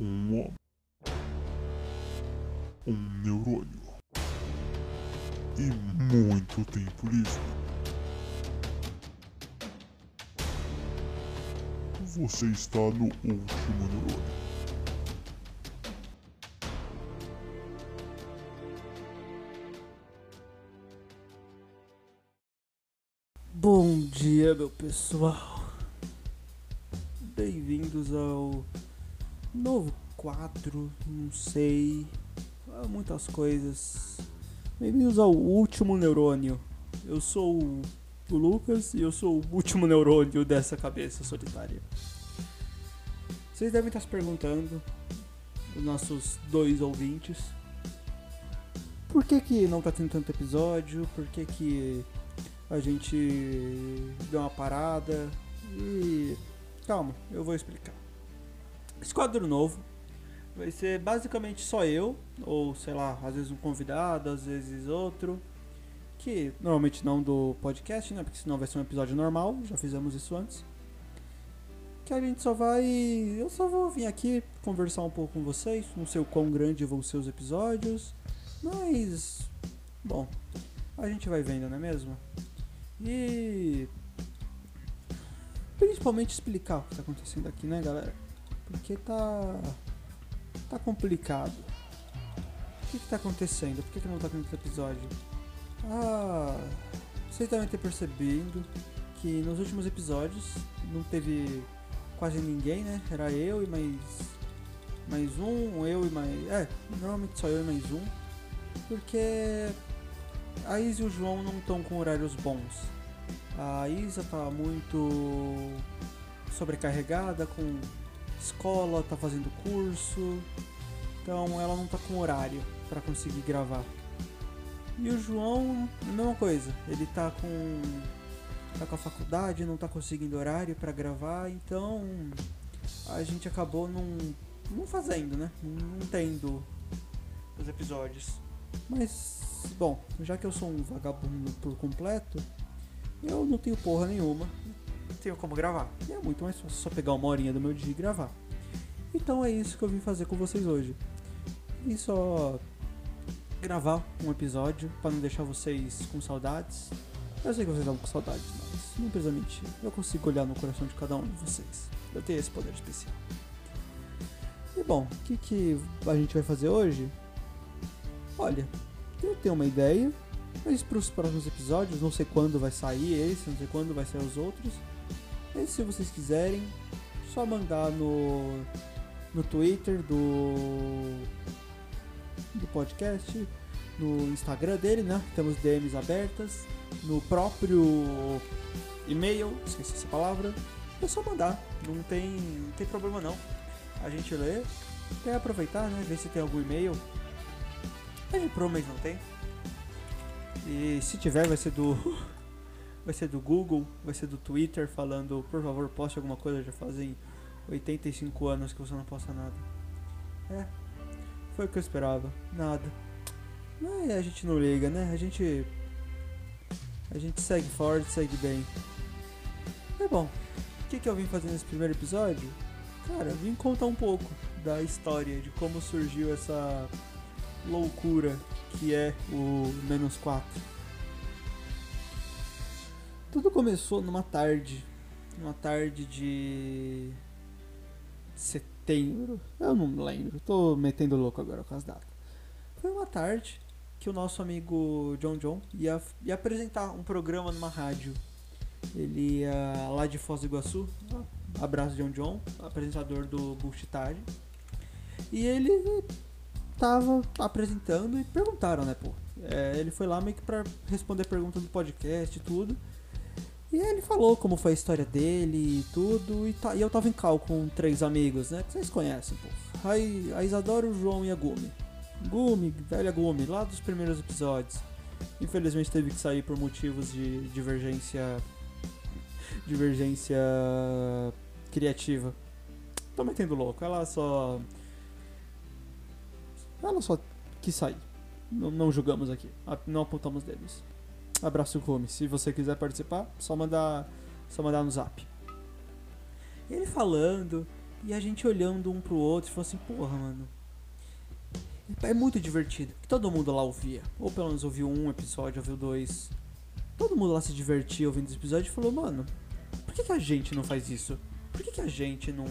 um homem, um neurônio e muito tempo livre. Você está no último neurônio. Bom dia, meu pessoal. Bem-vindos ao novo quadro, não sei, muitas coisas. Bem-vindos ao último neurônio. Eu sou o Lucas e eu sou o último neurônio dessa cabeça solitária. Vocês devem estar se perguntando, os nossos dois ouvintes, por que que não tá tendo tanto episódio? Por que que a gente deu uma parada? E calma, eu vou explicar. Esse quadro novo vai ser basicamente só eu, ou sei lá, às vezes um convidado, às vezes outro que normalmente não do podcast, né? Porque senão vai ser um episódio normal, já fizemos isso antes. Que a gente só vai. Eu só vou vir aqui conversar um pouco com vocês. Não sei o quão grande vão ser os episódios. Mas. Bom, a gente vai vendo, não é mesmo? E. Principalmente explicar o que tá acontecendo aqui, né, galera? Porque tá. Tá complicado. O que, que tá acontecendo? Por que, que não tá tendo episódio? Ah, vocês devem ter percebido que nos últimos episódios não teve quase ninguém, né? Era eu e mais mais um, eu e mais, é, normalmente só eu e mais um, porque a Isa e o João não estão com horários bons. A Isa tá muito sobrecarregada com escola, tá fazendo curso, então ela não tá com horário para conseguir gravar. E o João, mesma coisa. Ele tá com tá com a faculdade, não tá conseguindo horário para gravar, então a gente acabou não, não fazendo, né? Não tendo os episódios. Mas, bom, já que eu sou um vagabundo por completo, eu não tenho porra nenhuma. Tenho como gravar. E é muito mais fácil só pegar uma horinha do meu dia e gravar. Então é isso que eu vim fazer com vocês hoje. E só gravar um episódio para não deixar vocês com saudades. Eu sei que vocês estão com saudades, mas não precisa mentir. Eu consigo olhar no coração de cada um de vocês. Eu tenho esse poder especial. E bom, o que, que a gente vai fazer hoje? Olha, eu tenho uma ideia, mas para os próximos episódios, não sei quando vai sair esse, não sei quando vai sair os outros. Mas se vocês quiserem, só mandar no, no Twitter do do podcast, no Instagram dele, né? Temos DMs abertas, no próprio e-mail, esqueci essa palavra. É só mandar, não tem, não tem problema não. A gente lê, quer aproveitar, né? Ver se tem algum e-mail. A gente provavelmente não tem. E se tiver, vai ser do. Vai ser do Google, vai ser do Twitter falando, por favor, poste alguma coisa, já fazem 85 anos que você não posta nada. É, foi o que eu esperava. Nada. Mas a gente não liga, né? A gente. A gente segue forte, segue bem. É bom. O que, que eu vim fazer nesse primeiro episódio? Cara, eu vim contar um pouco da história, de como surgiu essa loucura que é o menos 4. Tudo começou numa tarde. Uma tarde de setembro. Eu não lembro, tô metendo louco agora com as datas. Foi uma tarde que o nosso amigo John John ia, ia apresentar um programa numa rádio. Ele ia lá de Foz do Iguaçu. Abraço John John, apresentador do Bullshitard. E ele tava apresentando e perguntaram, né, pô. É, ele foi lá meio que pra responder perguntas do podcast e tudo. E ele falou como foi a história dele e tudo. E, tá, e eu tava em cal com três amigos, né? Que vocês conhecem, pô. A, a Isadora, o João e a Gumi. Gumi, velha Gumi, lá dos primeiros episódios. Infelizmente teve que sair por motivos de divergência. Divergência criativa. Tô metendo louco. Ela só. Ela só quis sair. Não, não julgamos aqui. Não apontamos deles. Abraço Come. Se você quiser participar, só mandar, só mandar no zap. Ele falando E a gente olhando um pro outro falou assim, porra, mano. É muito divertido. Todo mundo lá ouvia. Ou pelo menos ouviu um episódio, ouviu dois. Todo mundo lá se divertia ouvindo esse episódio e falou, mano, por que, que a gente não faz isso? Por que, que a gente não,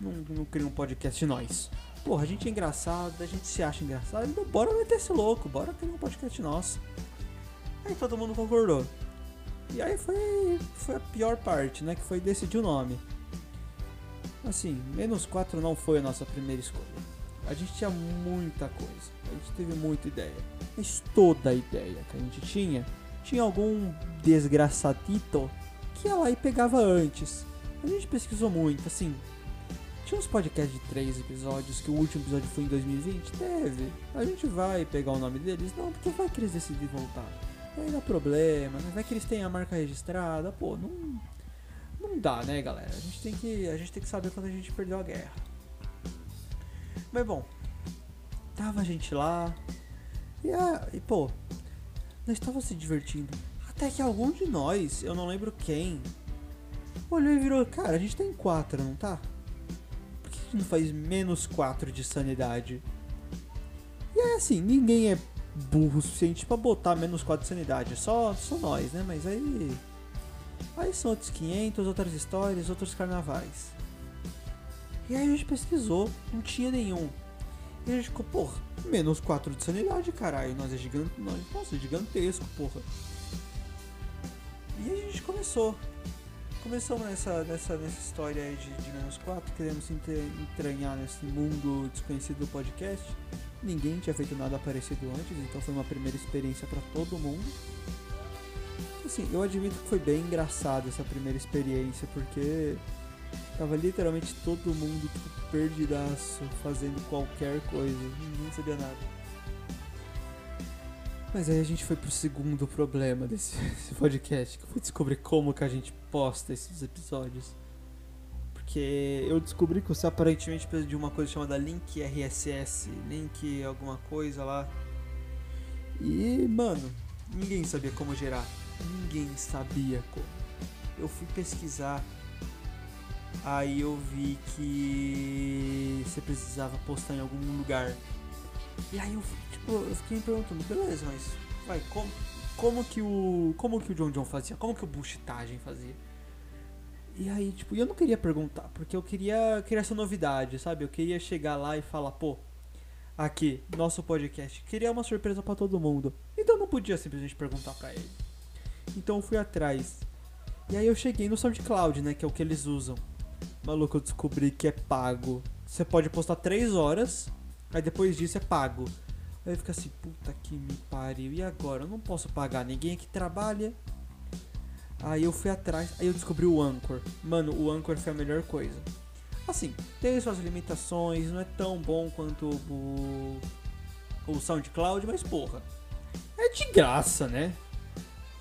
não, não cria um podcast nós? Porra, a gente é engraçado, a gente se acha engraçado, então bora meter esse louco, bora criar um podcast nosso. Aí todo mundo concordou. E aí foi, foi a pior parte, né? Que foi decidir o nome. Assim, menos 4 não foi a nossa primeira escolha. A gente tinha muita coisa, a gente teve muita ideia. Mas toda a ideia que a gente tinha, tinha algum desgraçadito que ia lá e pegava antes. A gente pesquisou muito, assim. Tinha uns podcasts de três episódios, que o último episódio foi em 2020? Teve. A gente vai pegar o nome deles? Não, porque vai que eles decidem voltar. Aí dá problema, né? Vai que eles têm a marca registrada, pô, não. Não dá, né, galera? A gente tem que, a gente tem que saber quando a gente perdeu a guerra. Mas bom, tava a gente lá. E, a, e pô, nós estava se divertindo. Até que algum de nós, eu não lembro quem, olhou e virou: Cara, a gente tem 4, não tá? Por que a gente não faz menos 4 de sanidade? E é assim, ninguém é burro o suficiente para botar menos 4 de sanidade. Só, só nós, né? Mas aí. Aí são outros 500, outras histórias, outros carnavais. E aí a gente pesquisou, não tinha nenhum. E a gente ficou, porra, menos 4 de sanidade, caralho. Nós é gigante. Nós, nossa, é gigantesco, porra. E a gente começou. Começamos nessa, nessa, nessa história aí de, de menos 4, queremos entranhar nesse mundo desconhecido do podcast. Ninguém tinha feito nada parecido antes, então foi uma primeira experiência para todo mundo. Assim, eu admito que foi bem engraçado essa primeira experiência, porque tava literalmente todo mundo tipo, perdidaço, fazendo qualquer coisa, ninguém sabia nada. Mas aí a gente foi pro segundo problema desse, desse podcast, que foi descobrir como que a gente posta esses episódios. Porque eu descobri que você aparentemente precisa de uma coisa chamada link RSS, link alguma coisa lá. E, mano, ninguém sabia como gerar. Ninguém sabia como. Eu fui pesquisar. Aí eu vi que você precisava postar em algum lugar. E aí eu, tipo, eu fiquei me perguntando, beleza, mas vai, como, como que o. Como que o John John fazia? Como que o Bushitagem fazia? E aí, tipo, eu não queria perguntar, porque eu queria criar essa novidade, sabe? Eu queria chegar lá e falar, pô, aqui, nosso podcast, queria uma surpresa para todo mundo. Então eu não podia simplesmente perguntar para ele. Então eu fui atrás. E aí eu cheguei no SoundCloud, né, que é o que eles usam. Maluco, eu descobri que é pago. Você pode postar 3 horas, aí depois disso é pago. Aí fica assim, puta que me pariu. E agora? Eu não posso pagar ninguém que trabalha. Aí eu fui atrás, aí eu descobri o Anchor. Mano, o Anchor foi a melhor coisa. Assim, tem suas limitações, não é tão bom quanto o, o SoundCloud, mas porra, é de graça, né?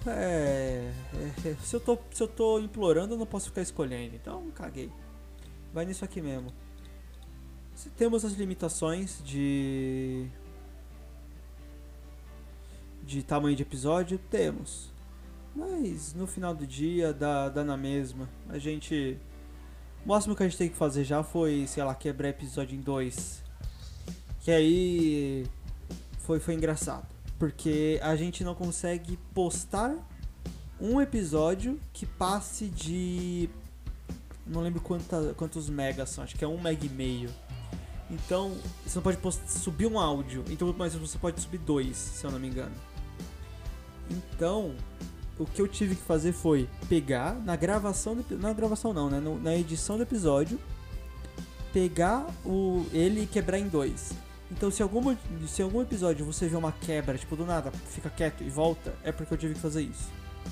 É, é, é, se, eu tô, se eu tô implorando, eu não posso ficar escolhendo, então caguei. Vai nisso aqui mesmo. Se temos as limitações de. de tamanho de episódio, temos. Mas no final do dia dá, dá na mesma. A gente. O máximo que a gente tem que fazer já foi, sei lá, quebrar episódio em dois. Que aí foi, foi engraçado. Porque a gente não consegue postar um episódio que passe de. Não lembro quanta, quantos megas são, acho que é um mega e meio. Então, você não pode post, subir um áudio, então, mas você pode subir dois, se eu não me engano. Então, o que eu tive que fazer foi pegar na gravação do, na gravação não, né, no, na edição do episódio, pegar o ele e quebrar em dois. Então se algum se algum episódio você vê uma quebra, tipo do nada, fica quieto e volta, é porque eu tive que fazer isso.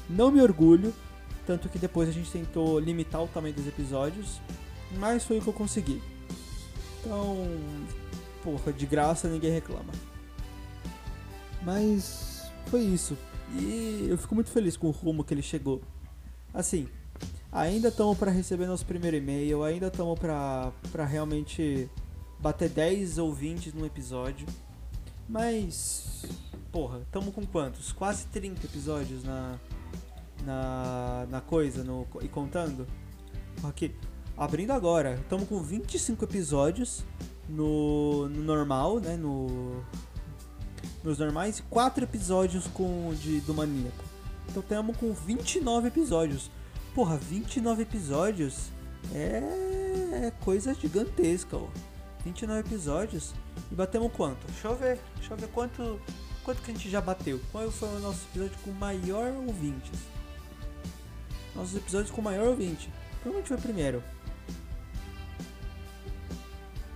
Não me orgulho, tanto que depois a gente tentou limitar o tamanho dos episódios, mas foi o que eu consegui. Então, porra, de graça ninguém reclama. Mas foi isso. E eu fico muito feliz com o rumo que ele chegou. Assim, ainda estamos para receber nosso primeiro e-mail, ainda estamos para realmente bater 10 ou 20 num episódio. Mas, porra, estamos com quantos? Quase 30 episódios na na, na coisa no, e contando. Aqui, abrindo agora. Estamos com 25 episódios no, no normal, né? No, nos normais e 4 episódios com, de, do Maníaco. Então estamos com 29 episódios. Porra, 29 episódios é, é coisa gigantesca, ó. 29 episódios. E batemos quanto? Deixa eu ver. Deixa eu ver quanto, quanto que a gente já bateu. Qual foi o nosso episódio com maior ouvintes? Nossos episódios com maior ouvinte. Provavelmente foi o primeiro.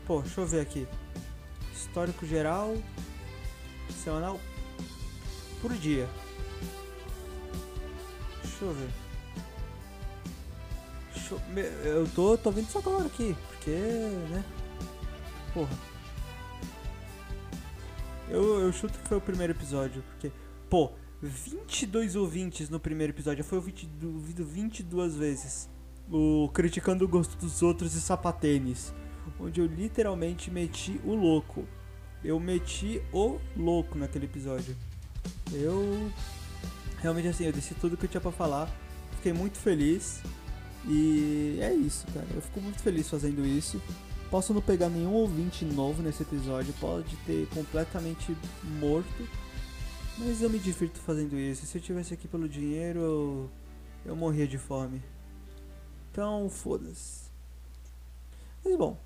Pô, deixa eu ver aqui. Histórico geral. Semanal. Por dia. Deixa eu ver. Deixa eu, eu tô, tô vendo isso agora aqui. Porque, né? Porra. Eu, eu chuto que foi o primeiro episódio. Porque, pô, 22 ouvintes no primeiro episódio. Fui ouvido 22 vezes. O Criticando o Gosto dos Outros e Sapatênis. Onde eu literalmente meti o louco. Eu meti o louco naquele episódio. Eu. Realmente assim, eu disse tudo que eu tinha pra falar. Fiquei muito feliz. E é isso, cara. Eu fico muito feliz fazendo isso. Posso não pegar nenhum ouvinte novo nesse episódio. Pode ter completamente morto. Mas eu me divirto fazendo isso. Se eu tivesse aqui pelo dinheiro, eu, eu morria de fome. Então, foda-se. Mas bom,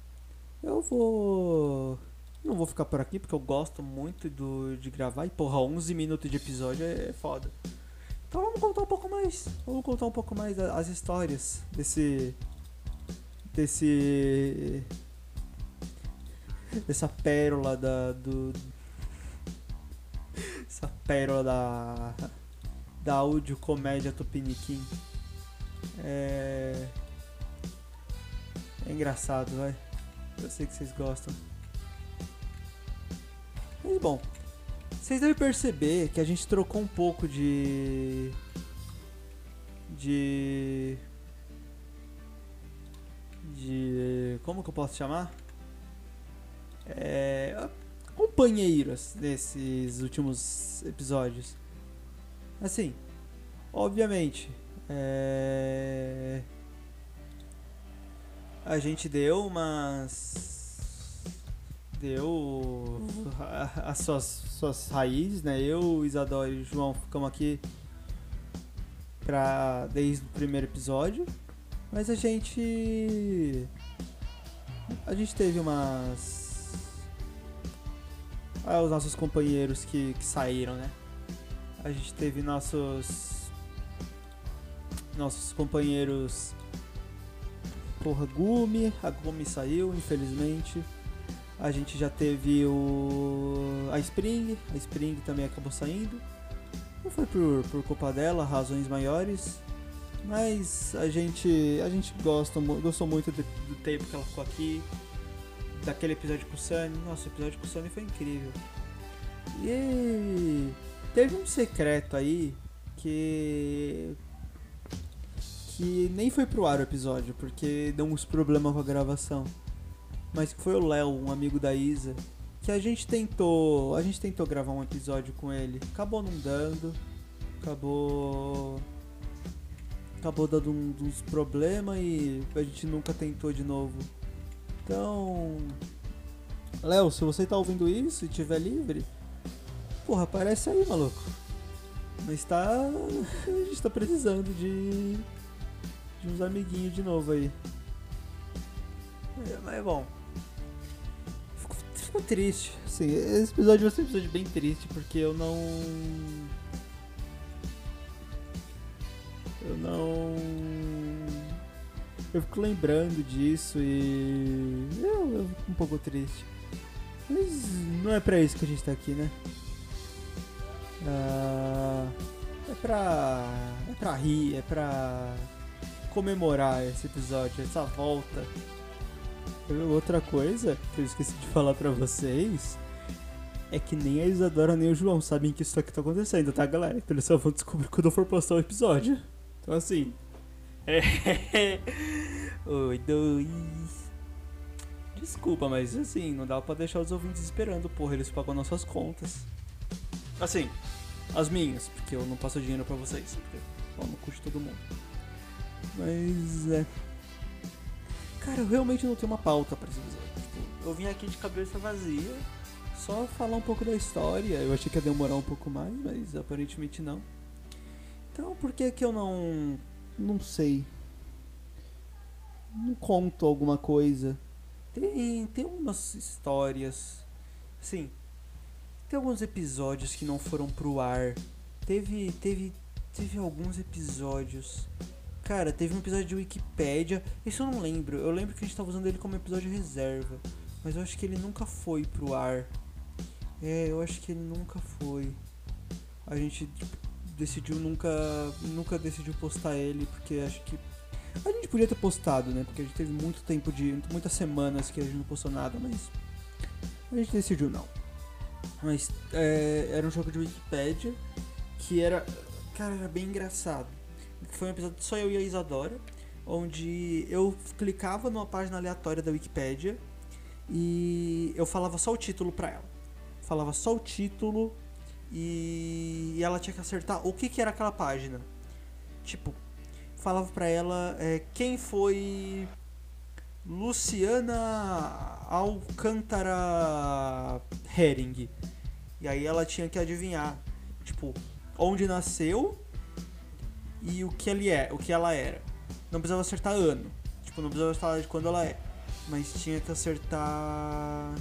eu vou. Não vou ficar por aqui porque eu gosto muito do, de gravar. E porra, 11 minutos de episódio é, foda. Então vamos contar um pouco mais. Vamos contar um pouco mais as histórias desse. Desse. Dessa pérola da. Do, essa pérola da. Da áudio comédia Tupiniquim. É. É engraçado, vai. Eu sei que vocês gostam. Mas bom, vocês devem perceber que a gente trocou um pouco de. De. De. Como que eu posso chamar? É. Companheiros desses últimos episódios. Assim, obviamente. É a gente deu umas. Deu as suas, suas raízes, né? Eu, Isadora e João ficamos aqui pra, desde o primeiro episódio. Mas a gente. A gente teve umas. Ah, os nossos companheiros que, que saíram, né? A gente teve nossos. Nossos companheiros porra, Gumi. A Gumi saiu, infelizmente. A gente já teve o. a Spring. A Spring também acabou saindo. Não foi por, por culpa dela, razões maiores. Mas a gente. A gente gosta, gostou muito do, do tempo que ela ficou aqui. Daquele episódio com o Sunny. Nossa, o episódio com o Sunny foi incrível. E teve um secreto aí que que nem foi pro ar o episódio, porque deu uns problemas com a gravação. Mas foi o Léo, um amigo da Isa, que a gente tentou. A gente tentou gravar um episódio com ele. Acabou não dando. Acabou. Acabou dando um, uns problemas e a gente nunca tentou de novo. Então. Léo, se você tá ouvindo isso e tiver livre, porra, aparece aí, maluco. Mas tá. A gente tá precisando de de uns amiguinhos de novo aí. É, mas é bom. Triste. Assim, esse episódio vai ser um episódio bem triste porque eu não. Eu não. Eu fico lembrando disso e. Eu, eu fico um pouco triste. Mas não é pra isso que a gente tá aqui, né? Ah, é pra. É pra rir, é pra comemorar esse episódio, essa volta. Outra coisa que eu esqueci de falar pra vocês é que nem a Isadora nem o João sabem que isso aqui tá acontecendo, tá, galera? Então eles só vão descobrir quando eu for postar o episódio. Então, assim. Oi, dois. Desculpa, mas assim, não dá pra deixar os ouvintes esperando, porra, eles pagam nossas contas. Assim, as minhas, porque eu não passo dinheiro pra vocês, porque eu não custo todo mundo. Mas é. Cara, eu realmente não tenho uma pauta pra esse episódio. Tipo, eu vim aqui de cabeça vazia, só falar um pouco da história. Eu achei que ia demorar um pouco mais, mas aparentemente não. Então, por que que eu não. Não sei. Não conto alguma coisa. Tem, tem umas histórias. Sim. Tem alguns episódios que não foram pro ar. Teve. Teve. Teve alguns episódios. Cara, teve um episódio de Wikipédia. Isso eu não lembro. Eu lembro que a gente tava usando ele como episódio reserva. Mas eu acho que ele nunca foi pro ar. É, eu acho que ele nunca foi. A gente tipo, decidiu nunca. Nunca decidiu postar ele, porque acho que. A gente podia ter postado, né? Porque a gente teve muito tempo de. muitas semanas que a gente não postou nada, mas. A gente decidiu não. Mas é, era um jogo de Wikipédia que era. Cara, era bem engraçado. Foi um episódio só eu e a Isadora, onde eu clicava numa página aleatória da Wikipédia e eu falava só o título pra ela. Falava só o título e, e ela tinha que acertar o que, que era aquela página. Tipo, falava pra ela é, quem foi Luciana Alcântara Hering. E aí ela tinha que adivinhar, tipo, onde nasceu e o que ele é, o que ela era. Não precisava acertar ano. Tipo, não precisava falar de quando ela é. Mas tinha que acertar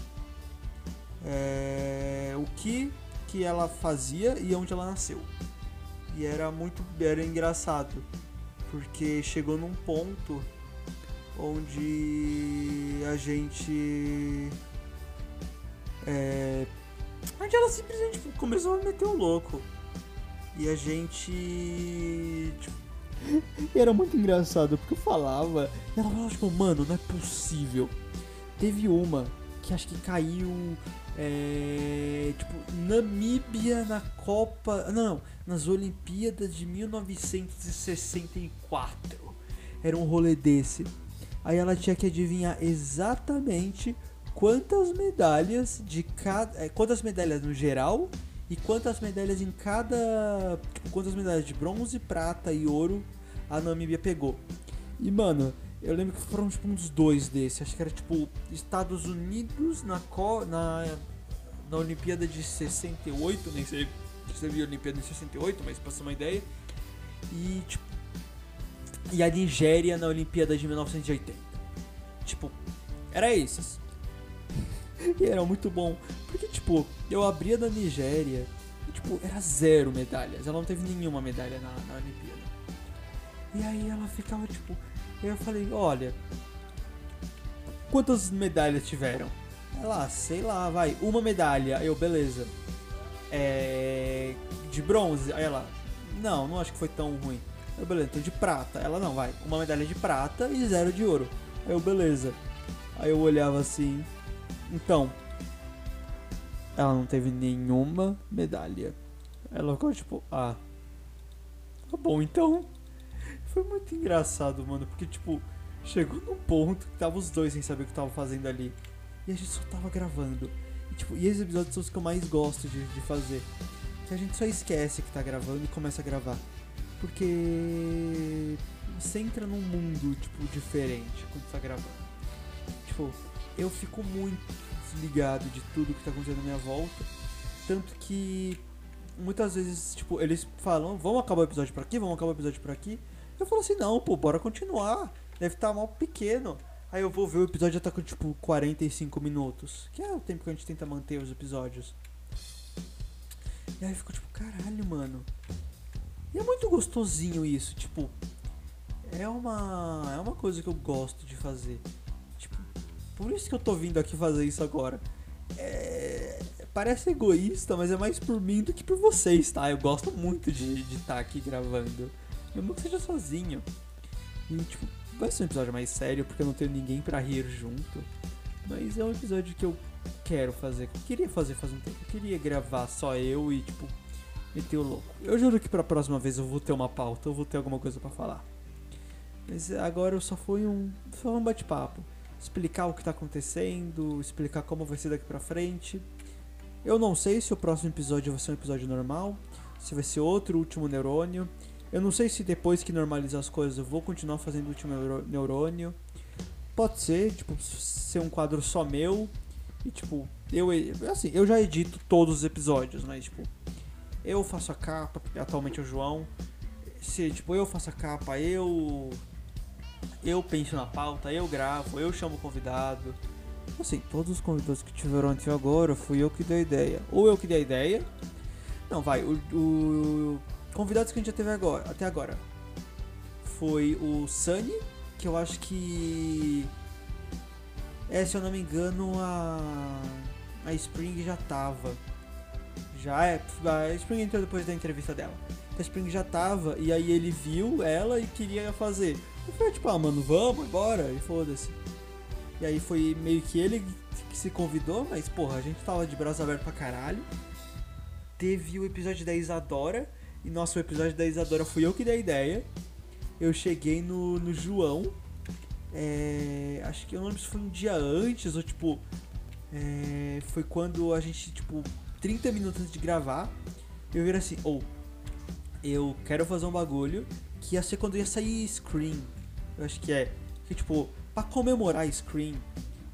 é, o que que ela fazia e onde ela nasceu. E era muito era engraçado, porque chegou num ponto onde a gente é, onde ela simplesmente começou a meter o louco. E a gente. Tipo, e era muito engraçado, porque eu falava. E ela falava, tipo, mano, não é possível. Teve uma que acho que caiu. É, tipo, Namíbia na Copa. Não, nas Olimpíadas de 1964. Era um rolê desse. Aí ela tinha que adivinhar exatamente quantas medalhas de cada. É, quantas medalhas no geral e quantas medalhas em cada. Tipo, quantas medalhas de bronze, prata e ouro a Namíbia pegou. E mano, eu lembro que foram tipo uns dois desses. Acho que era tipo Estados Unidos na, co, na, na Olimpíada de 68, nem sei se teve a Olimpíada de 68, mas pra uma ideia. E tipo. E a Nigéria na Olimpíada de 1980. Tipo, era esses. E era muito bom. Porque, tipo, eu abria da Nigéria e, tipo, era zero medalhas. Ela não teve nenhuma medalha na, na Olimpíada. E aí ela ficava, tipo. Eu falei, olha. Quantas medalhas tiveram? Ela, sei lá, vai, uma medalha. Eu, beleza. É. De bronze? Aí ela, não, não acho que foi tão ruim. Eu, beleza, então de prata. Ela, não, vai, uma medalha de prata e zero de ouro. Aí eu, beleza. Aí eu olhava assim, então, ela não teve nenhuma medalha. Ela ficou tipo, ah, tá bom então. Foi muito engraçado, mano, porque tipo, chegou num ponto que tava os dois sem saber o que tava fazendo ali. E a gente só tava gravando. E, tipo, e esses episódios são os que eu mais gosto de, de fazer. Que a gente só esquece que tá gravando e começa a gravar. Porque você entra num mundo, tipo, diferente quando tá gravando. Tipo, eu fico muito desligado de tudo que tá acontecendo na minha volta. Tanto que muitas vezes, tipo, eles falam, vamos acabar o episódio por aqui, vamos acabar o episódio por aqui. Eu falo assim, não, pô, bora continuar. Deve estar tá mal pequeno. Aí eu vou ver o episódio já tá com tipo 45 minutos. Que é o tempo que a gente tenta manter os episódios. E aí eu fico tipo, caralho, mano. E é muito gostosinho isso, tipo. É uma. É uma coisa que eu gosto de fazer. Por isso que eu tô vindo aqui fazer isso agora. É... Parece egoísta, mas é mais por mim do que por vocês, tá? Eu gosto muito de estar tá aqui gravando. Mesmo que seja sozinho. E, tipo, vai ser um episódio mais sério, porque eu não tenho ninguém para rir junto. Mas é um episódio que eu quero fazer, que eu queria fazer faz um tempo. Eu queria gravar só eu e, tipo, meter o louco. Eu juro que pra próxima vez eu vou ter uma pauta, eu vou ter alguma coisa para falar. Mas agora eu só fui um, só um bate-papo explicar o que está acontecendo, explicar como vai ser daqui pra frente. Eu não sei se o próximo episódio vai ser um episódio normal, se vai ser outro último neurônio. Eu não sei se depois que normalizar as coisas eu vou continuar fazendo o último neurônio. Pode ser, tipo, ser um quadro só meu. E tipo, eu assim, eu já edito todos os episódios, mas tipo, eu faço a capa, atualmente é o João. Se tipo, eu faço a capa, eu eu penso na pauta, eu gravo, eu chamo o convidado. Assim, todos os convidados que tiveram até agora, fui eu que dei a ideia. Ou eu que dei a ideia. Não, vai, o, o convidados que a gente já teve agora, até agora. Foi o Sunny, que eu acho que é, se eu não me engano, a a Spring já tava. Já é, a Spring entrou depois da entrevista dela. A Spring já tava e aí ele viu ela e queria fazer. Eu falei, tipo, ah, mano, vamos, bora, e foda-se. E aí foi meio que ele que se convidou, mas porra, a gente tava de braço aberto pra caralho. Teve o episódio da Isadora, e nosso episódio da Isadora fui eu que dei a ideia. Eu cheguei no, no João, é, acho que eu não lembro se foi um dia antes ou tipo. É, foi quando a gente, tipo, 30 minutos antes de gravar, eu vi assim, ou oh, eu quero fazer um bagulho que ia ser quando ia sair Scream. Eu acho que é. Que tipo, pra comemorar Scream,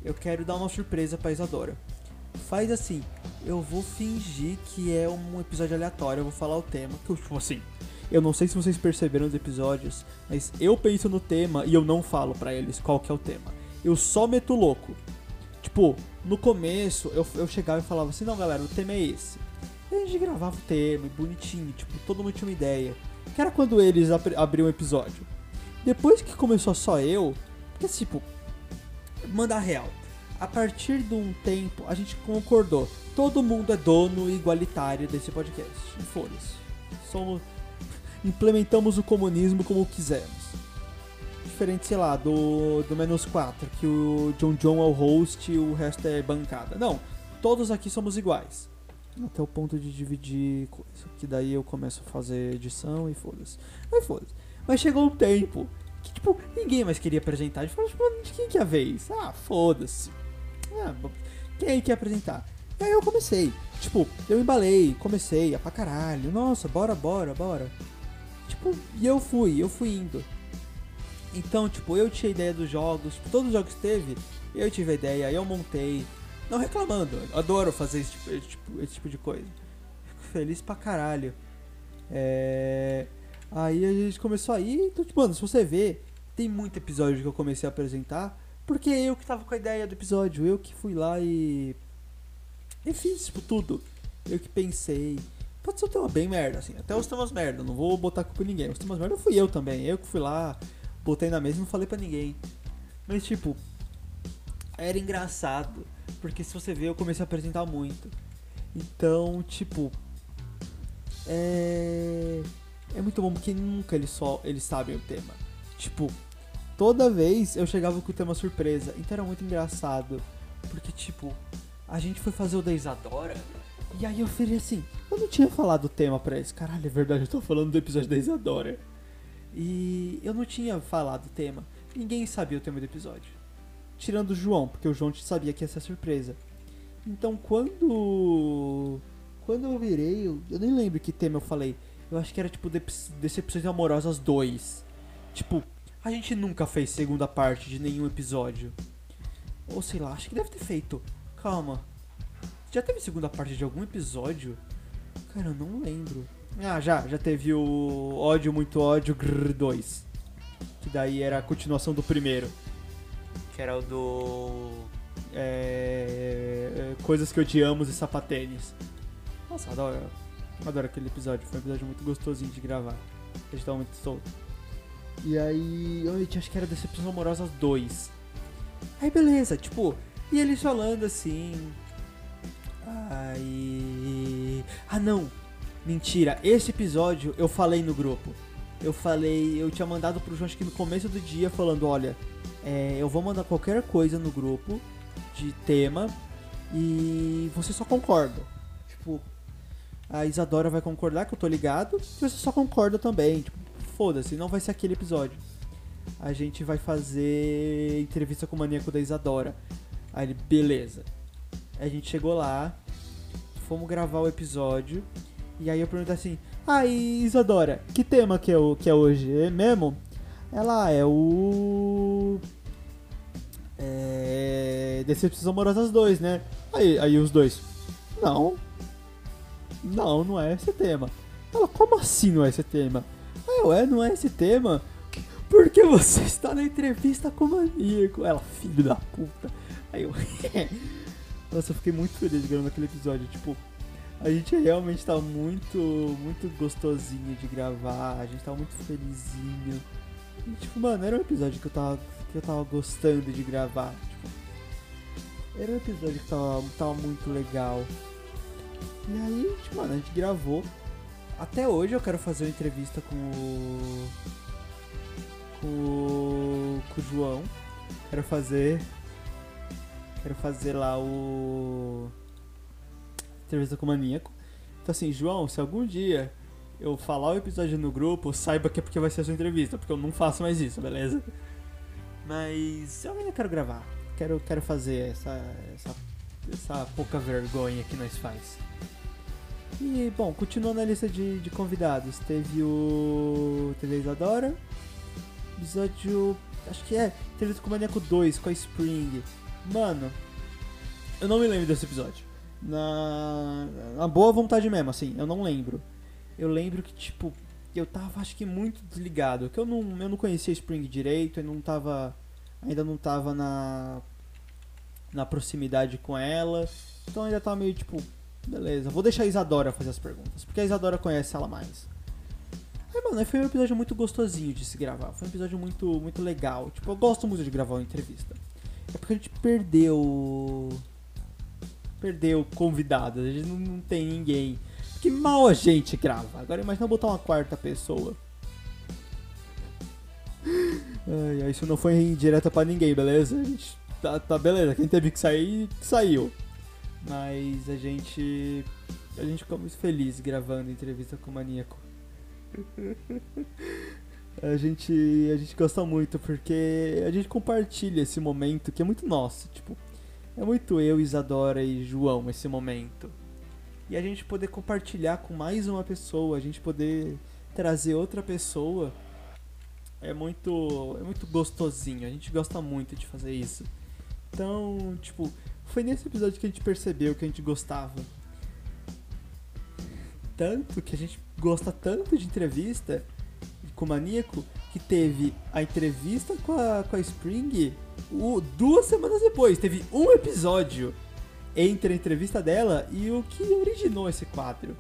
eu quero dar uma surpresa pra Isadora. Faz assim, eu vou fingir que é um episódio aleatório, eu vou falar o tema. Que, tipo assim, eu não sei se vocês perceberam nos episódios, mas eu penso no tema e eu não falo para eles qual que é o tema. Eu só meto louco. Tipo, no começo eu, eu chegava e falava assim, não galera, o tema é esse. E a gente gravava o tema, bonitinho, tipo, todo mundo tinha uma ideia. Que era quando eles abriam o episódio. Depois que começou só eu, porque tipo, mandar real. A partir de um tempo, a gente concordou. Todo mundo é dono igualitário desse podcast. Foda-se. Somos. Implementamos o comunismo como quisemos. Diferente, sei lá, do, do menos 4, que o John John é o host e o resto é bancada. Não, todos aqui somos iguais. Até o ponto de dividir coisa. Que daí eu começo a fazer edição e foda-se. Aí foda-se. Mas chegou um tempo que, tipo, ninguém mais queria apresentar. Tipo, de quem que é a vez? Ah, foda-se. Ah, quem quer apresentar? E aí eu comecei. Tipo, eu embalei, comecei, a pra caralho. Nossa, bora, bora, bora. Tipo, e eu fui, eu fui indo. Então, tipo, eu tinha ideia dos jogos, todos os jogos que teve, eu tive a ideia, eu montei. Não reclamando, adoro fazer esse tipo, esse tipo, esse tipo de coisa. Fico feliz pra caralho. É... Aí a gente começou a ir, então, tipo, mano, se você ver, tem muito episódio que eu comecei a apresentar, porque eu que tava com a ideia do episódio, eu que fui lá e. E fiz, tipo, tudo. Eu que pensei. Pode ser um tema bem merda, assim. Até os temas merda, não vou botar culpa em ninguém. Os temas merda fui eu também. Eu que fui lá, botei na mesa e não falei pra ninguém. Mas, tipo, era engraçado. Porque se você ver, eu comecei a apresentar muito. Então, tipo. É. É muito bom porque nunca eles só eles sabem o tema. Tipo, toda vez eu chegava com o tema surpresa. Então era muito engraçado. Porque, tipo, a gente foi fazer o da Isadora. E aí eu falei assim, eu não tinha falado o tema pra eles. Caralho, é verdade, eu tô falando do episódio da Isadora. E eu não tinha falado o tema. Ninguém sabia o tema do episódio. Tirando o João, porque o João sabia que ia ser surpresa. Então quando. Quando eu virei, eu, eu nem lembro que tema eu falei. Eu acho que era tipo Decepções Amorosas 2. Tipo, a gente nunca fez segunda parte de nenhum episódio. Ou sei lá, acho que deve ter feito. Calma. Já teve segunda parte de algum episódio? Cara, eu não lembro. Ah, já. Já teve o Ódio Muito Ódio Grrr 2. Que daí era a continuação do primeiro. Que era o do. É, coisas que odiamos e sapatênis. Nossa, adoro. Adoro aquele episódio. Foi um episódio muito gostosinho de gravar. A gente tava muito solto. E aí, eu acho que era Decepções Amorosas 2. Aí beleza, tipo, e eles falando assim. Aí. Ah não! Mentira, esse episódio eu falei no grupo. Eu falei, eu tinha mandado pro João acho que no começo do dia falando, olha, é, eu vou mandar qualquer coisa no grupo de tema e você só concorda. Tipo, a Isadora vai concordar que eu tô ligado, e você só concorda também. Tipo, foda-se, não vai ser aquele episódio. A gente vai fazer entrevista com o maníaco da Isadora. Aí ele, beleza. A gente chegou lá, fomos gravar o episódio, e aí eu perguntei assim, ah, Isadora, que tema que é, o, que é hoje? É mesmo? Ela é o. É. Decepções amorosas 2, né? Aí, aí os dois. Não. Não, não é esse tema. Ela, como assim não é esse tema? Aí eu, é, não é esse tema? Porque você está na entrevista com o maníaco. Ela, filho da puta. Aí eu, Nossa, eu fiquei muito feliz gravando aquele episódio. Tipo, a gente realmente tá muito, muito gostosinho de gravar. A gente tá muito felizinho. E, tipo, mano, era um episódio que eu tava, que eu tava gostando de gravar. Tipo, era um episódio que tava, tava muito legal. E aí, tipo, mano, a gente gravou. Até hoje eu quero fazer uma entrevista com o. com com o João. Quero fazer. Quero fazer lá o. Entrevista com o Maníaco. Então assim, João, se algum dia eu falar o episódio no grupo, saiba que é porque vai ser a sua entrevista, porque eu não faço mais isso, beleza? Mas eu ainda quero gravar. Quero, quero fazer essa, essa, essa pouca vergonha que nós faz. E, bom, continuando a lista de, de convidados, teve o. Teve a Isadora. Episódio. Acho que é. Teve com o Maníaco 2, com a Spring. Mano, eu não me lembro desse episódio. Na, na boa vontade mesmo, assim, eu não lembro. Eu lembro que, tipo, eu tava, acho que, muito desligado. Que eu não, eu não conhecia Spring direito, eu não tava. Ainda não tava na. Na proximidade com ela. Então ainda tava meio tipo. Beleza, vou deixar a Isadora fazer as perguntas. Porque a Isadora conhece ela mais. Aí, mano, foi um episódio muito gostosinho de se gravar. Foi um episódio muito, muito legal. Tipo, eu gosto muito de gravar uma entrevista. É porque a gente perdeu. Perdeu convidados. A gente não, não tem ninguém. Que mal a gente grava. Agora imagina botar uma quarta pessoa. Ai, isso não foi indireta pra ninguém, beleza? A gente tá, tá beleza. Quem teve que sair, saiu. Mas a gente. A gente ficou muito feliz gravando entrevista com o Maníaco. a gente, a gente gosta muito porque a gente compartilha esse momento que é muito nosso. Tipo, é muito eu, Isadora e João esse momento. E a gente poder compartilhar com mais uma pessoa, a gente poder trazer outra pessoa é muito é muito gostosinho. A gente gosta muito de fazer isso. Então, tipo, foi nesse episódio que a gente percebeu que a gente gostava. Tanto que a gente gosta tanto de entrevista com o Maníaco que teve a entrevista com a, com a Spring o, duas semanas depois. Teve um episódio entre a entrevista dela e o que originou esse quadro.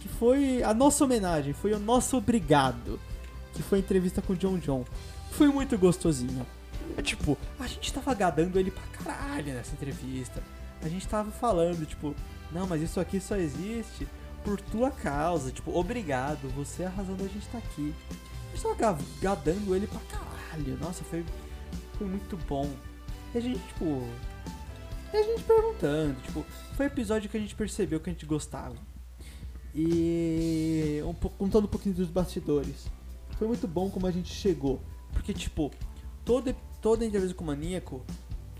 Que foi a nossa homenagem, foi o nosso obrigado. Que foi a entrevista com o John John. Foi muito gostosinho. É tipo, a gente tava gadando ele pra caralho nessa entrevista. A gente tava falando, tipo, não, mas isso aqui só existe por tua causa. Tipo, obrigado, você é a razão da gente estar tá aqui. A gente tava gadando ele pra caralho. Nossa, foi, foi muito bom. E a gente, tipo. E a gente perguntando, tipo, foi episódio que a gente percebeu que a gente gostava. E um contando um pouquinho dos bastidores. Foi muito bom como a gente chegou. Porque, tipo, todo, toda entrevista com o Maníaco,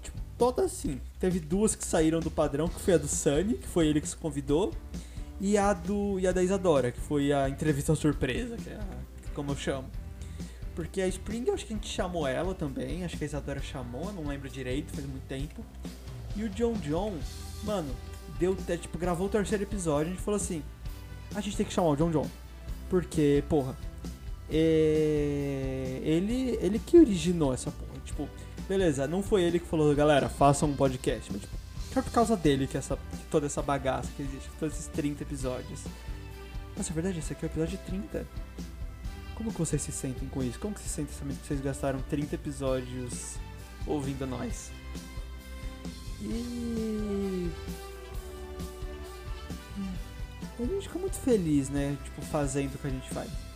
tipo, toda assim. Teve duas que saíram do padrão, que foi a do Sunny, que foi ele que se convidou, e a do e a da Isadora, que foi a entrevista surpresa, que é como eu chamo. Porque a Spring, eu acho que a gente chamou ela também, acho que a Isadora chamou, não lembro direito, faz muito tempo. E o John John, mano, deu, é, tipo, gravou o terceiro episódio, a gente falou assim, a gente tem que chamar o John John. Porque, porra, é... ele, ele que originou essa porra. Beleza, não foi ele que falou, galera, façam um podcast. Mas, tipo, foi por causa dele que, essa, que toda essa bagaça que existe, todos esses 30 episódios. Nossa, é verdade, esse aqui é o episódio 30. Como que vocês se sentem com isso? Como que se sentem que vocês gastaram 30 episódios ouvindo nós? E. A gente fica muito feliz, né? Tipo, fazendo o que a gente faz.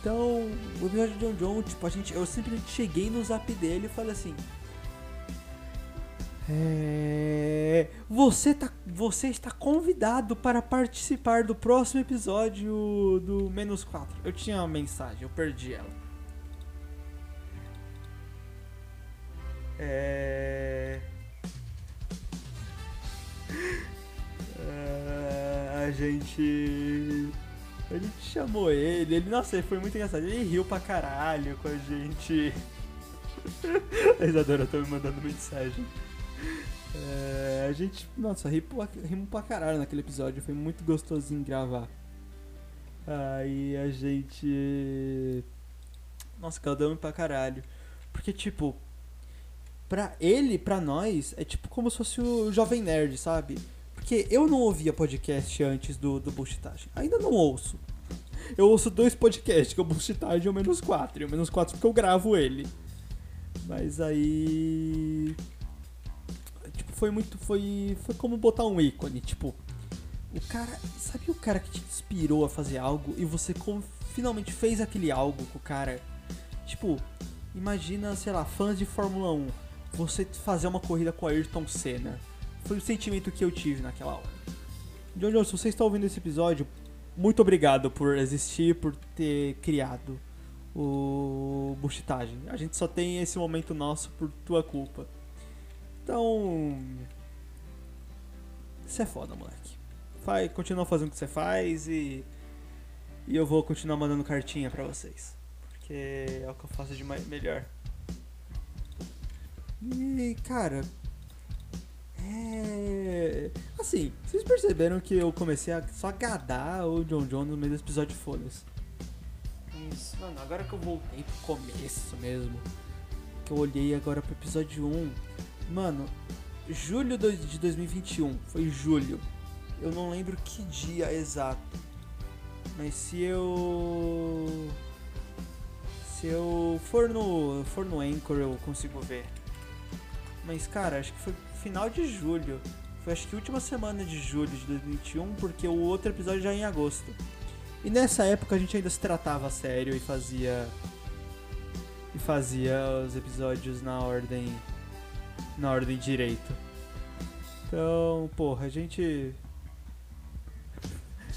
Então, o episódio de John John, tipo, a gente, eu simplesmente cheguei no zap dele e falei assim. É, você, tá, você está convidado para participar do próximo episódio do Menos 4. Eu tinha uma mensagem, eu perdi ela. É... é a gente gente chamou ele, ele, nossa, ele foi muito engraçado. Ele riu pra caralho com a gente. A Isadora tá me mandando mensagem. É, a gente, nossa, rimos rimo pra caralho naquele episódio, foi muito gostosinho gravar. Aí a gente. Nossa, caldamos pra caralho. Porque, tipo, pra ele, pra nós, é tipo como se fosse o Jovem Nerd, sabe? Porque eu não ouvia podcast antes do, do Bullshitagem. Ainda não ouço. Eu ouço dois podcasts, que é o Bullshitagem e o Menos 4. E o Menos 4 porque eu gravo ele. Mas aí. Tipo, foi muito. Foi. Foi como botar um ícone. Tipo, o cara. Sabe o cara que te inspirou a fazer algo e você finalmente fez aquele algo com o cara? Tipo, imagina, sei lá, fãs de Fórmula 1. Você fazer uma corrida com a Ayrton Senna. Foi o sentimento que eu tive naquela hora. John John, se você está ouvindo esse episódio, muito obrigado por existir, por ter criado o Buchitagem. A gente só tem esse momento nosso por tua culpa. Então. Você é foda, moleque. Vai, continua fazendo o que você faz e. E eu vou continuar mandando cartinha pra vocês. Porque é o que eu faço de melhor. E, cara. É. Assim, vocês perceberam que eu comecei a só gadar o John John no meio do episódio Folhas. Isso, mano, agora que eu voltei pro começo mesmo. Que eu olhei agora pro episódio 1. Mano, julho de 2021. Foi julho. Eu não lembro que dia exato. Mas se eu. Se eu for no, for no Anchor eu consigo ver. Mas cara, acho que foi final de julho. Foi acho que última semana de julho de 2021, porque o outro episódio já é em agosto. E nessa época a gente ainda se tratava a sério e fazia. E fazia os episódios na ordem. Na ordem direito. Então, porra, a gente.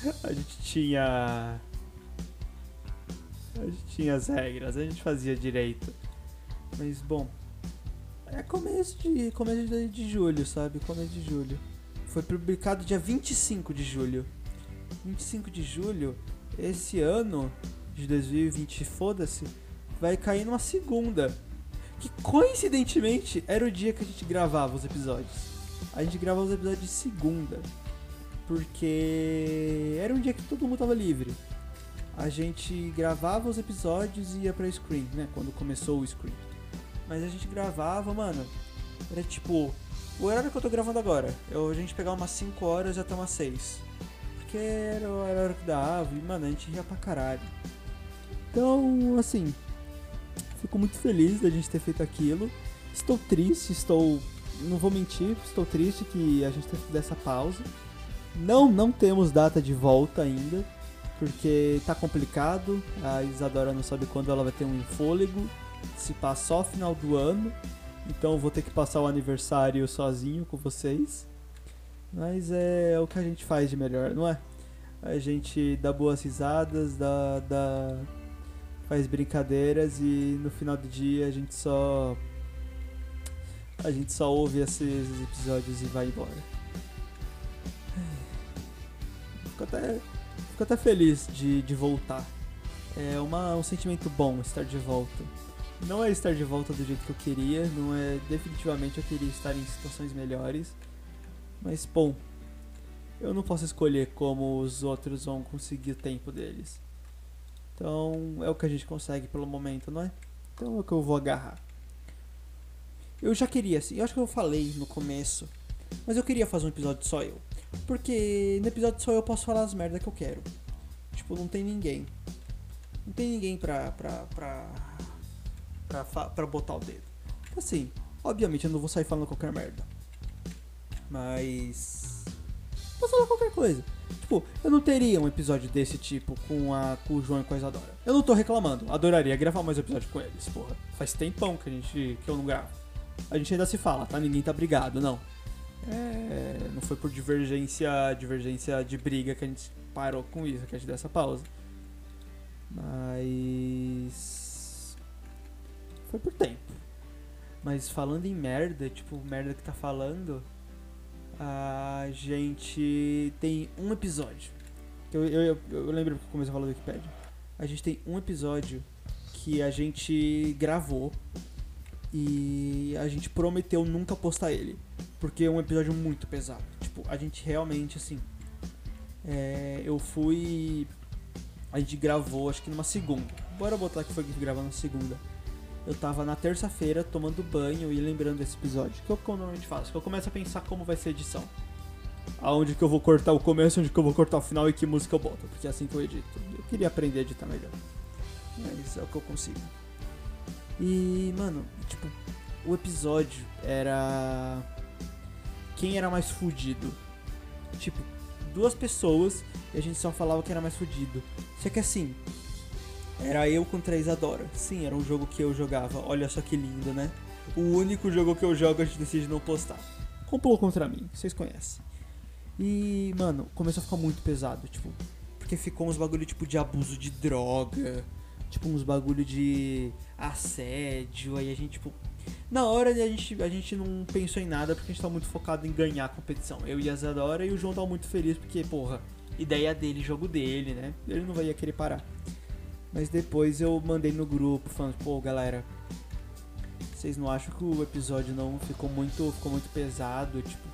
A gente tinha. A gente tinha as regras, a gente fazia direito. Mas bom. É começo de. começo de, de julho, sabe? Começo de julho. Foi publicado dia 25 de julho. 25 de julho, esse ano de 2020, foda-se, vai cair numa segunda. Que coincidentemente era o dia que a gente gravava os episódios. A gente gravava os episódios de segunda. Porque era um dia que todo mundo tava livre. A gente gravava os episódios e ia pra screen, né? Quando começou o screen. Mas a gente gravava, mano. Era tipo. O horário que eu tô gravando agora. Eu, a gente pegava umas 5 horas até umas 6 porque era o horário que dava e, mano, a gente ia pra caralho. Então, assim, fico muito feliz da gente ter feito aquilo. Estou triste, estou. Não vou mentir, estou triste que a gente teve que dar essa pausa. Não, não temos data de volta ainda, porque tá complicado. A Isadora não sabe quando ela vai ter um fôlego. Se passa só final do ano. Então vou ter que passar o aniversário sozinho com vocês. Mas é o que a gente faz de melhor, não é? A gente dá boas risadas, dá, dá faz brincadeiras e no final do dia a gente só a gente só ouve esses episódios e vai embora. Fico até, fico até feliz de, de voltar. É uma, um sentimento bom estar de volta. Não é estar de volta do jeito que eu queria, não é definitivamente eu queria estar em situações melhores mas, bom, eu não posso escolher como os outros vão conseguir o tempo deles. Então, é o que a gente consegue pelo momento, não é? Então é o que eu vou agarrar. Eu já queria, assim, eu acho que eu falei no começo, mas eu queria fazer um episódio só eu. Porque no episódio só eu posso falar as merdas que eu quero. Tipo, não tem ninguém. Não tem ninguém pra. pra. pra. Pra, botar o dedo. Assim, obviamente eu não vou sair falando qualquer merda. Mas. Posso falar qualquer coisa. Tipo, eu não teria um episódio desse tipo com, a, com o João e com a Isadora. Eu não tô reclamando. Adoraria gravar mais episódio com eles, porra. Faz tempão que, a gente, que eu não gravo. A gente ainda se fala, tá? Ninguém tá brigado, não. É, não foi por divergência, divergência de briga que a gente parou com isso, que a gente deu essa pausa. Mas. Foi por tempo. Mas falando em merda, tipo, merda que tá falando a gente tem um episódio. Eu, eu, eu, lembro que comecei a falar do Wikipedia. A gente tem um episódio que a gente gravou E a gente prometeu nunca postar ele. Porque é um episódio muito pesado. Tipo, a gente realmente, assim. É, eu fui. A gente gravou, acho que numa segunda. Bora botar que foi gravou na segunda. Eu tava na terça-feira tomando banho e lembrando desse episódio. Que eu normalmente faço. Que eu começo a pensar como vai ser a edição. Aonde que eu vou cortar o começo, onde que eu vou cortar o final e que música eu boto. Porque é assim que eu edito. Eu queria aprender a editar melhor. Mas é o que eu consigo. E, mano, tipo, o episódio era. Quem era mais fudido? Tipo, duas pessoas e a gente só falava que era mais fudido. Só que assim, era eu contra a Isadora. Sim, era um jogo que eu jogava. Olha só que lindo, né? O único jogo que eu jogo a gente decide não postar. Complô contra mim, vocês conhecem. E, mano, começou a ficar muito pesado, tipo, porque ficou uns bagulho tipo de abuso de droga, tipo uns bagulho de assédio, aí a gente, tipo, na hora a gente, a gente não pensou em nada porque a gente tava muito focado em ganhar a competição. Eu e a Isadora e o João tava muito feliz porque, porra, ideia dele, jogo dele, né? Ele não vai querer parar. Mas depois eu mandei no grupo falando, pô, galera, vocês não acham que o episódio não ficou muito, ficou muito pesado, tipo,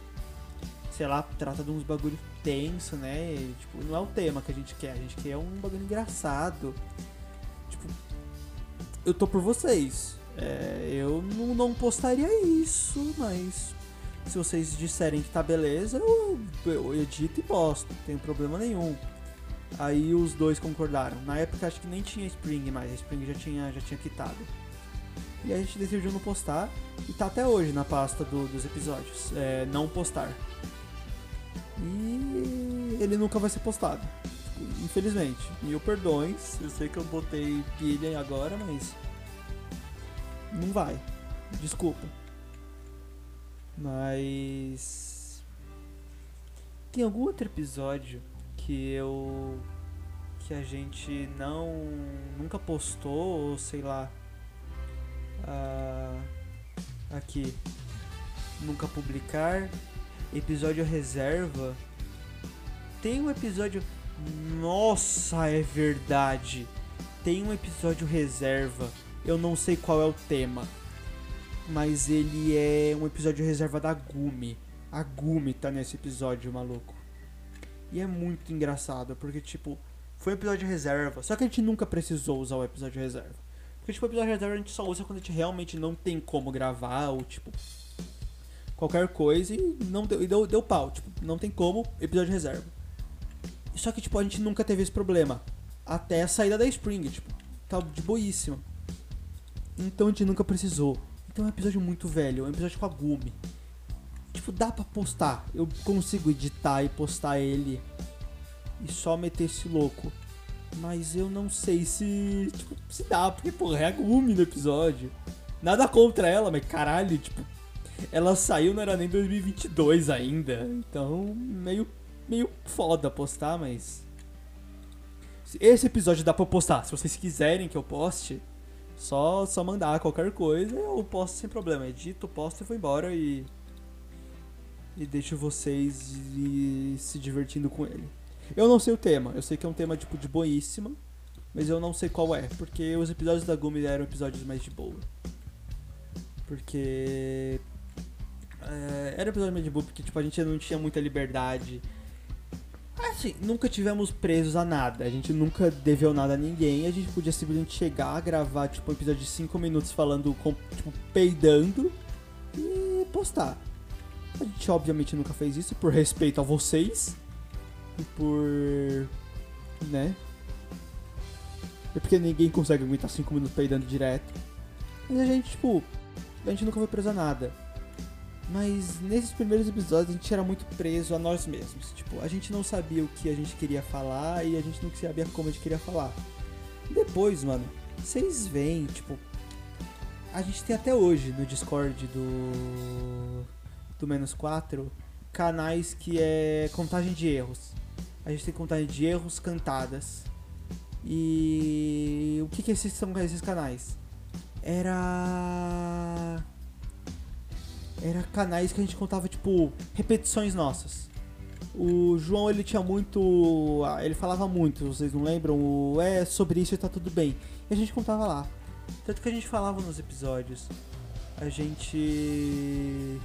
sei lá, trata de uns bagulho tenso, né? E, tipo, não é o tema que a gente quer, a gente quer um bagulho engraçado. Tipo, eu tô por vocês. É, eu não, postaria isso, mas se vocês disserem que tá beleza, eu, eu edito e posto, não tem problema nenhum. Aí os dois concordaram. Na época acho que nem tinha Spring mais, a Spring já tinha, já tinha quitado. E a gente decidiu não postar e tá até hoje na pasta do, dos episódios. É, não postar. E ele nunca vai ser postado. Infelizmente. Mil perdões. Eu sei que eu botei pilha agora, mas. Não vai. Desculpa. Mas. Tem algum outro episódio que eu. que a gente não. nunca postou, ou sei lá. Ah, aqui. Nunca publicar. Episódio reserva. Tem um episódio. Nossa, é verdade. Tem um episódio reserva. Eu não sei qual é o tema. Mas ele é um episódio reserva da Gumi. A Gumi tá nesse episódio, maluco. E é muito engraçado, porque, tipo, foi um episódio reserva. Só que a gente nunca precisou usar o episódio reserva. Porque, tipo, o episódio reserva a gente só usa quando a gente realmente não tem como gravar, ou, tipo, qualquer coisa e não deu, e deu, deu pau. Tipo, não tem como, episódio reserva. Só que, tipo, a gente nunca teve esse problema. Até a saída da Spring, tipo, tá de boíssima. Então a gente nunca precisou. Então é um episódio muito velho, é um episódio com a Gumi. Tipo, dá pra postar. Eu consigo editar e postar ele. E só meter esse louco. Mas eu não sei se. Tipo, se dá, porque, porra, é a Gumi no episódio. Nada contra ela, mas caralho, tipo. Ela saiu, não era nem 2022 ainda. Então, meio, meio foda postar, mas. Esse episódio dá pra postar. Se vocês quiserem que eu poste, só, só mandar qualquer coisa, eu posto sem problema. Edito, posto e vou embora e. E deixo vocês se divertindo com ele. Eu não sei o tema, eu sei que é um tema tipo de boíssima, mas eu não sei qual é, porque os episódios da Gumi eram episódios mais de boa. Porque. É, era episódio mais de boa, porque tipo, a gente não tinha muita liberdade. Assim, nunca tivemos presos a nada. A gente nunca deveu nada a ninguém. A gente podia simplesmente chegar, gravar, tipo, um episódio de 5 minutos falando, com, tipo, peidando e postar. A gente obviamente nunca fez isso por respeito a vocês. E por. né? É porque ninguém consegue aguentar 5 minutos peidando direto. Mas a gente, tipo, a gente nunca foi preso a nada. Mas nesses primeiros episódios a gente era muito preso a nós mesmos. Tipo, a gente não sabia o que a gente queria falar e a gente não sabia como a gente queria falar. Depois, mano, vocês veem, tipo, a gente tem até hoje no Discord do do menos 4 canais que é contagem de erros. A gente tem contagem de erros cantadas. E o que que esses são esses canais? Era era canais que a gente contava tipo repetições nossas. O João ele tinha muito, ah, ele falava muito, vocês não lembram? O é sobre isso e tá tudo bem. E a gente contava lá. Tanto que a gente falava nos episódios. a gente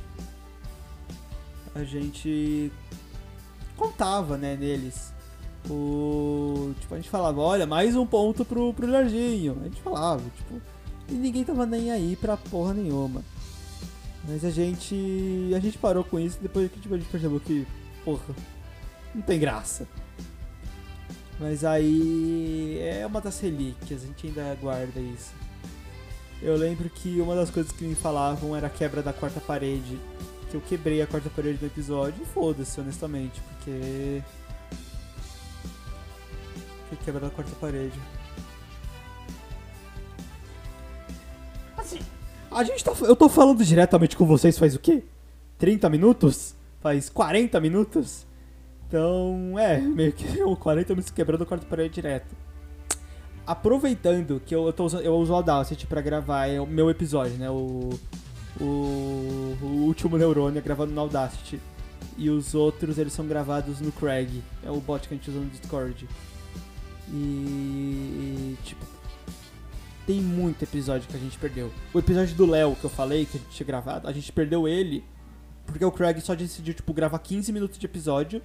a gente contava, né, neles. O tipo, a gente falava, olha, mais um ponto pro pro Jorginho. A gente falava, tipo, e ninguém tava nem aí pra porra nenhuma. Mas a gente a gente parou com isso depois que tipo, a gente percebeu que, porra, não tem graça. Mas aí é uma das relíquias, a gente ainda guarda isso. Eu lembro que uma das coisas que me falavam era a quebra da quarta parede. Que eu quebrei a quarta parede do episódio e foda-se, honestamente, porque. Que quebra da quarta parede. Assim, a gente tá. Eu tô falando diretamente com vocês faz o quê? 30 minutos? Faz 40 minutos? Então, é, meio que 40 minutos quebrando a quarta parede direto. Aproveitando que eu, eu, tô usando, eu uso o Audacity pra gravar é o meu episódio, né? O, o, o último neurônio é gravado no Audacity. E os outros, eles são gravados no Craig. É o bot que a gente usa no Discord. E, tipo, tem muito episódio que a gente perdeu. O episódio do Léo que eu falei, que a gente tinha gravado, a gente perdeu ele porque o Craig só decidiu, tipo, gravar 15 minutos de episódio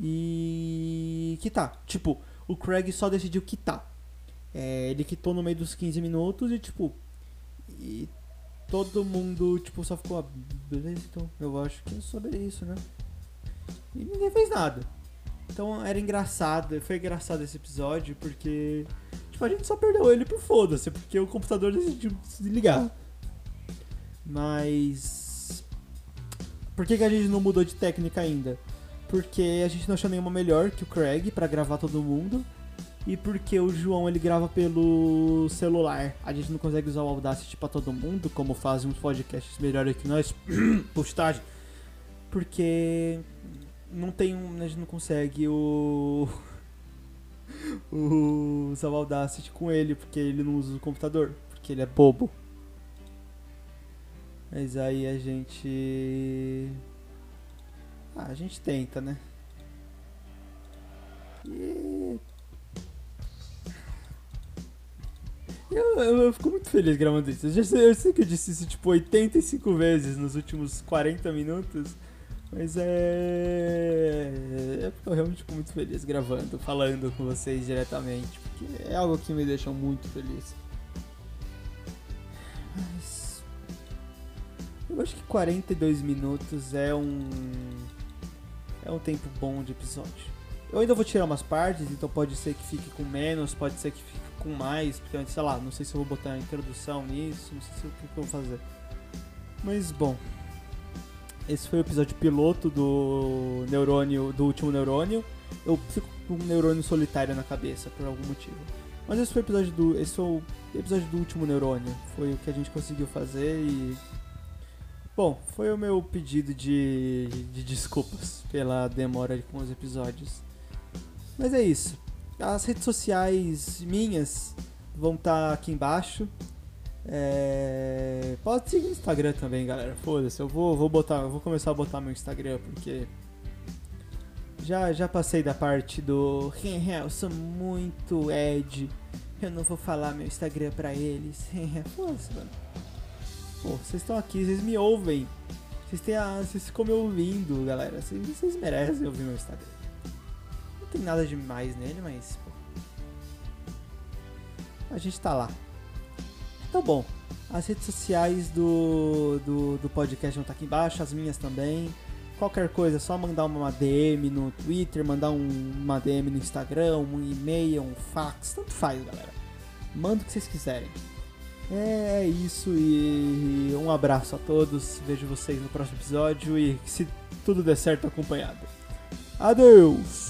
e quitar. Tipo, o Craig só decidiu quitar. É, ele quitou no meio dos 15 minutos e, tipo, e todo mundo, tipo, só ficou, ah, beleza, então eu acho que é sobre isso, né? E ninguém fez nada. Então era engraçado, foi engraçado esse episódio porque, tipo, a gente só perdeu ele por foda-se, porque o computador decidiu se desligar. Mas. Por que, que a gente não mudou de técnica ainda? porque a gente não achou nenhuma melhor que o Craig para gravar todo mundo e porque o João ele grava pelo celular. A gente não consegue usar o Audacity para todo mundo, como fazem uns podcasts melhores que nós. Postagem. Porque não tem um, a gente não consegue o o usar o Audacity com ele, porque ele não usa o computador, porque ele é bobo. Mas aí a gente ah, a gente tenta, né? E... Eu, eu, eu, fico muito feliz gravando isso. Eu, já sei, eu sei que eu disse isso tipo 85 vezes nos últimos 40 minutos. Mas é. Eu fico realmente muito feliz gravando, falando com vocês diretamente. Porque é algo que me deixa muito feliz. Mas. Eu acho que 42 minutos é um é um tempo bom de episódio. Eu ainda vou tirar umas partes, então pode ser que fique com menos, pode ser que fique com mais, porque sei lá, não sei se eu vou botar introdução nisso, não sei se, o que, eu vou fazer. Mas bom, esse foi o episódio piloto do neurônio, do último neurônio. Eu fico com um neurônio solitário na cabeça por algum motivo. Mas esse foi o episódio do, esse foi o episódio do último neurônio. Foi o que a gente conseguiu fazer e Bom, foi o meu pedido de, de desculpas pela demora com os episódios. Mas é isso. As redes sociais minhas vão estar tá aqui embaixo. É... Pode seguir no Instagram também, galera. Foda-se, eu vou, vou botar, vou começar a botar meu Instagram porque já já passei da parte do eu sou muito Ed. Eu não vou falar meu Instagram pra eles. Foda-se, mano. Pô, vocês estão aqui, vocês me ouvem. Vocês, têm a, vocês ficam me ouvindo, galera. Vocês merecem ouvir meu Instagram. Tem nada demais nele, mas. Pô. A gente tá lá. Então, bom. As redes sociais do, do, do podcast vão estar tá aqui embaixo, as minhas também. Qualquer coisa, é só mandar uma DM no Twitter, mandar um, uma DM no Instagram, um e-mail, um fax, tanto faz, galera. Manda o que vocês quiserem. É isso e um abraço a todos. Vejo vocês no próximo episódio e se tudo der certo acompanhado. Adeus!